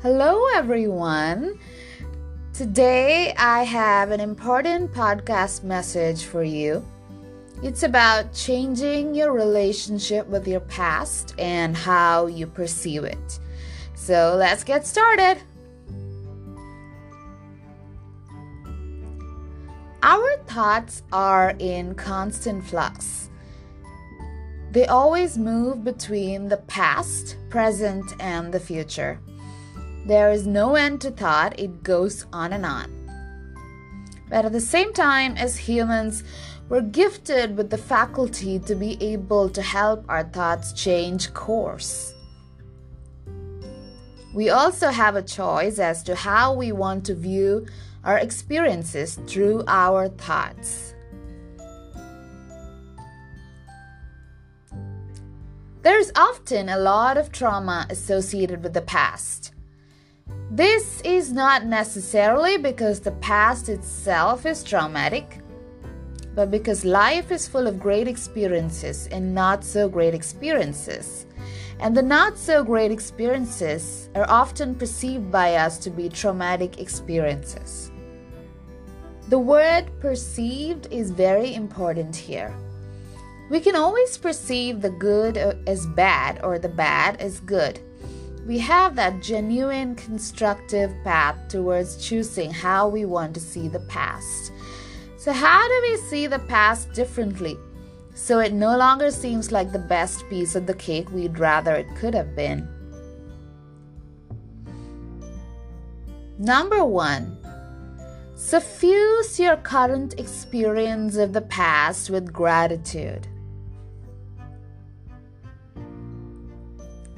Hello, everyone. Today I have an important podcast message for you. It's about changing your relationship with your past and how you perceive it. So let's get started. Our thoughts are in constant flux. They always move between the past, present, and the future. There is no end to thought, it goes on and on. But at the same time, as humans, we're gifted with the faculty to be able to help our thoughts change course. We also have a choice as to how we want to view our experiences through our thoughts. There's often a lot of trauma associated with the past. This is not necessarily because the past itself is traumatic, but because life is full of great experiences and not so great experiences. And the not so great experiences are often perceived by us to be traumatic experiences. The word perceived is very important here. We can always perceive the good as bad or the bad as good. We have that genuine constructive path towards choosing how we want to see the past. So, how do we see the past differently? So it no longer seems like the best piece of the cake we'd rather it could have been. Number one, suffuse your current experience of the past with gratitude.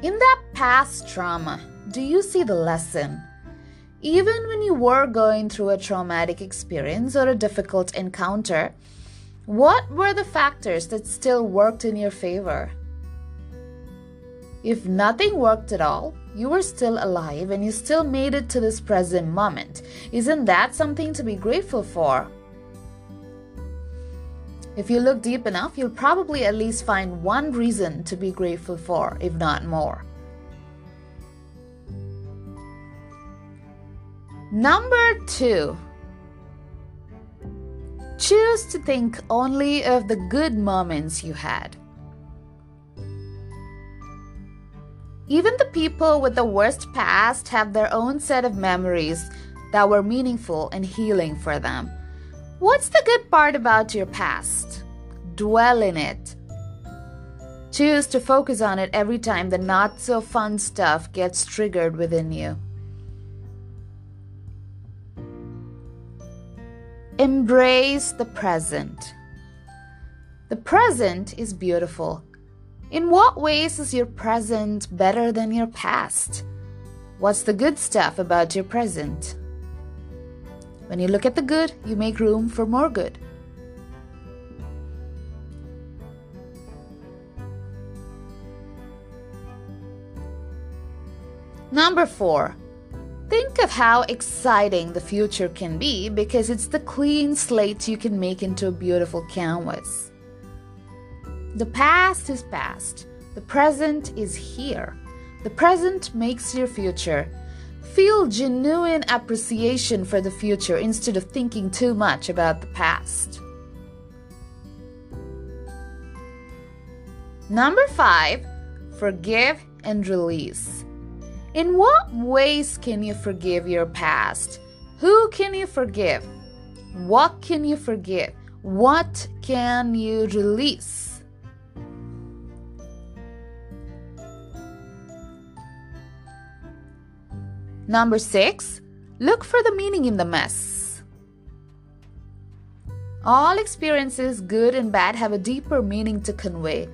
In that past trauma, do you see the lesson? Even when you were going through a traumatic experience or a difficult encounter, what were the factors that still worked in your favor? If nothing worked at all, you were still alive and you still made it to this present moment. Isn't that something to be grateful for? If you look deep enough, you'll probably at least find one reason to be grateful for, if not more. Number two, choose to think only of the good moments you had. Even the people with the worst past have their own set of memories that were meaningful and healing for them. What's the good part about your past? Dwell in it. Choose to focus on it every time the not so fun stuff gets triggered within you. Embrace the present. The present is beautiful. In what ways is your present better than your past? What's the good stuff about your present? When you look at the good, you make room for more good. Number four, Think of how exciting the future can be because it's the clean slate you can make into a beautiful canvas. The past is past, the present is here. The present makes your future. Feel genuine appreciation for the future instead of thinking too much about the past. Number five, forgive and release. In what ways can you forgive your past? Who can you forgive? What can you forgive? What can you release? Number six, look for the meaning in the mess. All experiences, good and bad, have a deeper meaning to convey.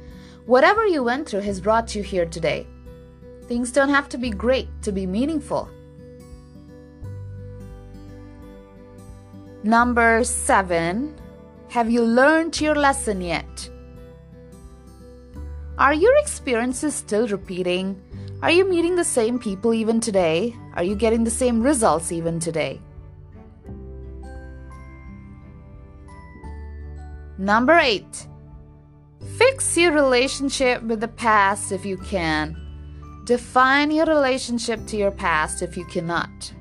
Whatever you went through has brought you here today. Things don't have to be great to be meaningful. Number seven, have you learned your lesson yet? Are your experiences still repeating? Are you meeting the same people even today? Are you getting the same results even today? Number eight, fix your relationship with the past if you can. Define your relationship to your past if you cannot.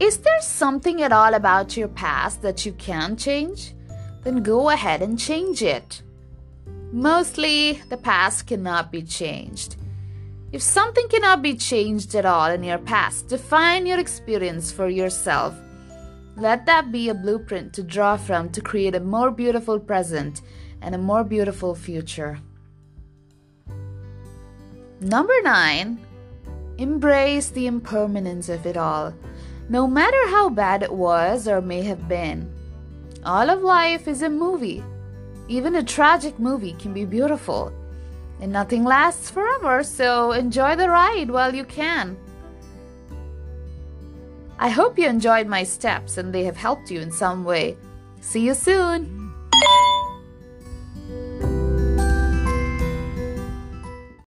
Is there something at all about your past that you can change? Then go ahead and change it. Mostly, the past cannot be changed. If something cannot be changed at all in your past, define your experience for yourself. Let that be a blueprint to draw from to create a more beautiful present and a more beautiful future. Number nine, embrace the impermanence of it all, no matter how bad it was or may have been. All of life is a movie. Even a tragic movie can be beautiful. And nothing lasts forever, so enjoy the ride while you can. I hope you enjoyed my steps and they have helped you in some way. See you soon!